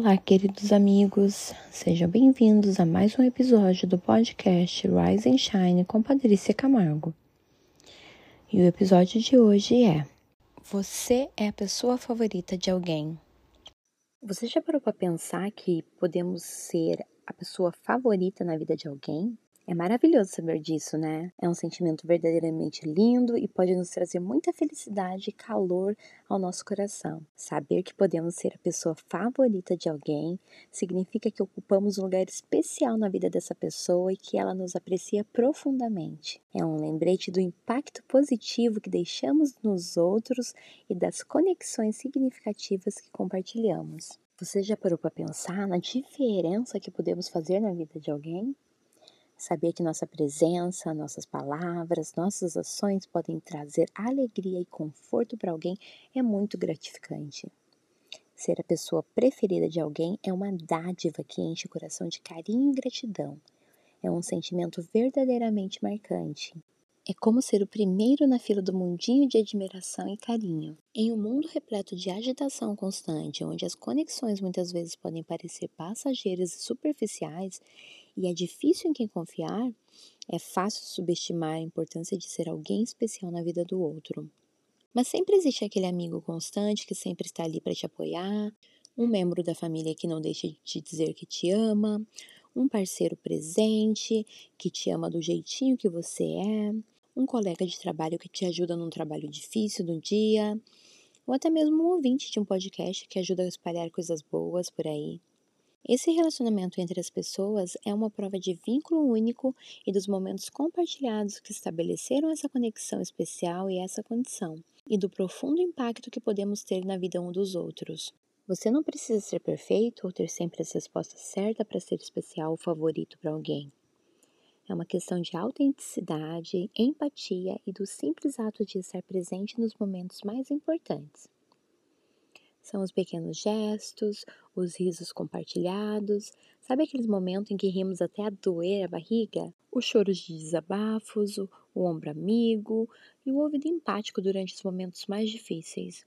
Olá, queridos amigos, sejam bem-vindos a mais um episódio do podcast Rise and Shine com Patrícia Camargo. E o episódio de hoje é: Você é a pessoa favorita de alguém? Você já parou para pensar que podemos ser a pessoa favorita na vida de alguém? É maravilhoso saber disso, né? É um sentimento verdadeiramente lindo e pode nos trazer muita felicidade e calor ao nosso coração. Saber que podemos ser a pessoa favorita de alguém significa que ocupamos um lugar especial na vida dessa pessoa e que ela nos aprecia profundamente. É um lembrete do impacto positivo que deixamos nos outros e das conexões significativas que compartilhamos. Você já parou para pensar na diferença que podemos fazer na vida de alguém? Saber que nossa presença, nossas palavras, nossas ações podem trazer alegria e conforto para alguém é muito gratificante. Ser a pessoa preferida de alguém é uma dádiva que enche o coração de carinho e gratidão. É um sentimento verdadeiramente marcante. É como ser o primeiro na fila do mundinho de admiração e carinho. Em um mundo repleto de agitação constante, onde as conexões muitas vezes podem parecer passageiras e superficiais, e é difícil em quem confiar, é fácil subestimar a importância de ser alguém especial na vida do outro. Mas sempre existe aquele amigo constante que sempre está ali para te apoiar, um membro da família que não deixa de te dizer que te ama, um parceiro presente que te ama do jeitinho que você é, um colega de trabalho que te ajuda num trabalho difícil do dia, ou até mesmo um ouvinte de um podcast que ajuda a espalhar coisas boas por aí. Esse relacionamento entre as pessoas é uma prova de vínculo único e dos momentos compartilhados que estabeleceram essa conexão especial e essa condição, e do profundo impacto que podemos ter na vida um dos outros. Você não precisa ser perfeito ou ter sempre as respostas certas para ser especial ou favorito para alguém. É uma questão de autenticidade, empatia e do simples ato de estar presente nos momentos mais importantes. São os pequenos gestos, os risos compartilhados, sabe aqueles momentos em que rimos até a doer a barriga? Os choros de desabafos, o, o ombro amigo e o ouvido empático durante os momentos mais difíceis.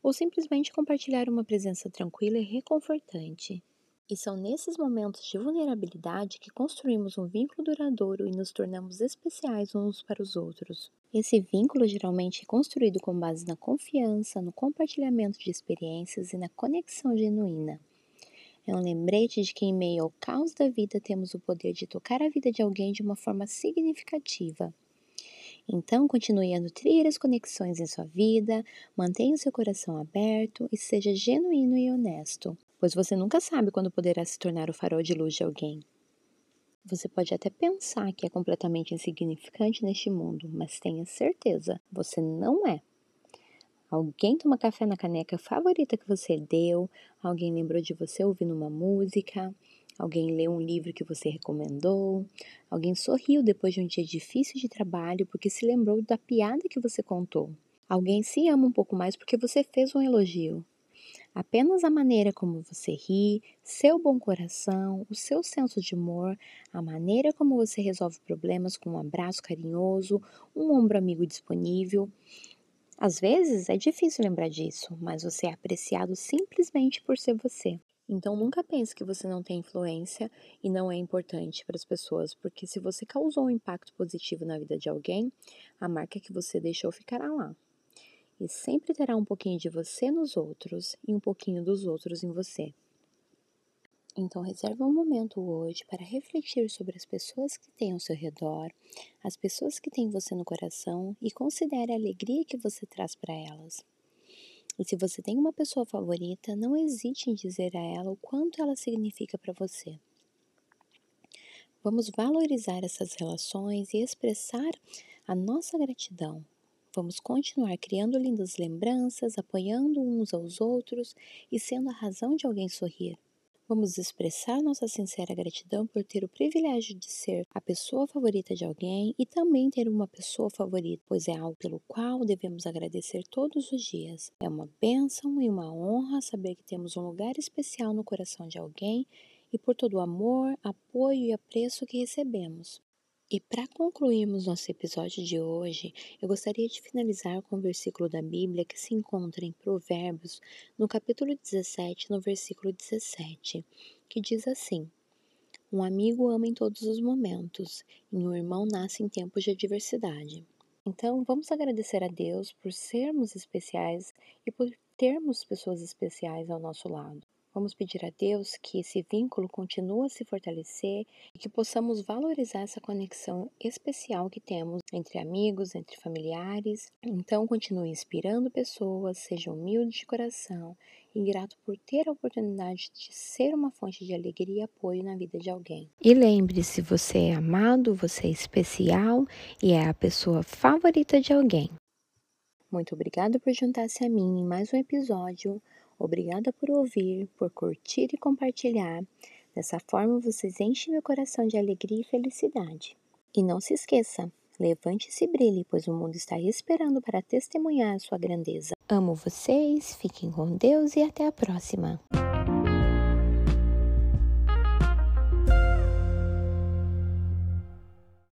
Ou simplesmente compartilhar uma presença tranquila e reconfortante. E são nesses momentos de vulnerabilidade que construímos um vínculo duradouro e nos tornamos especiais uns para os outros. Esse vínculo geralmente é construído com base na confiança, no compartilhamento de experiências e na conexão genuína. É um lembrete de que, em meio ao caos da vida, temos o poder de tocar a vida de alguém de uma forma significativa. Então, continue a nutrir as conexões em sua vida, mantenha o seu coração aberto e seja genuíno e honesto pois você nunca sabe quando poderá se tornar o farol de luz de alguém. Você pode até pensar que é completamente insignificante neste mundo, mas tenha certeza, você não é. Alguém toma café na caneca favorita que você deu, alguém lembrou de você ouvindo uma música, alguém leu um livro que você recomendou, alguém sorriu depois de um dia difícil de trabalho porque se lembrou da piada que você contou. Alguém se ama um pouco mais porque você fez um elogio. Apenas a maneira como você ri, seu bom coração, o seu senso de humor, a maneira como você resolve problemas com um abraço carinhoso, um ombro amigo disponível. Às vezes é difícil lembrar disso, mas você é apreciado simplesmente por ser você. Então nunca pense que você não tem influência e não é importante para as pessoas, porque se você causou um impacto positivo na vida de alguém, a marca que você deixou ficará lá e sempre terá um pouquinho de você nos outros e um pouquinho dos outros em você. Então, reserve um momento hoje para refletir sobre as pessoas que têm ao seu redor, as pessoas que têm você no coração e considere a alegria que você traz para elas. E se você tem uma pessoa favorita, não hesite em dizer a ela o quanto ela significa para você. Vamos valorizar essas relações e expressar a nossa gratidão Vamos continuar criando lindas lembranças, apoiando uns aos outros e sendo a razão de alguém sorrir. Vamos expressar nossa sincera gratidão por ter o privilégio de ser a pessoa favorita de alguém e também ter uma pessoa favorita, pois é algo pelo qual devemos agradecer todos os dias. É uma bênção e uma honra saber que temos um lugar especial no coração de alguém e por todo o amor, apoio e apreço que recebemos. E para concluirmos nosso episódio de hoje, eu gostaria de finalizar com o um versículo da Bíblia que se encontra em Provérbios, no capítulo 17, no versículo 17, que diz assim: Um amigo ama em todos os momentos, e um irmão nasce em tempos de adversidade. Então, vamos agradecer a Deus por sermos especiais e por termos pessoas especiais ao nosso lado. Vamos pedir a Deus que esse vínculo continue a se fortalecer e que possamos valorizar essa conexão especial que temos entre amigos, entre familiares. Então, continue inspirando pessoas, seja humilde de coração e grato por ter a oportunidade de ser uma fonte de alegria e apoio na vida de alguém. E lembre-se, você é amado, você é especial e é a pessoa favorita de alguém. Muito obrigado por juntar-se a mim em mais um episódio. Obrigada por ouvir, por curtir e compartilhar. Dessa forma, vocês enchem meu coração de alegria e felicidade. E não se esqueça, levante-se e brilhe, pois o mundo está esperando para testemunhar sua grandeza. Amo vocês, fiquem com Deus e até a próxima.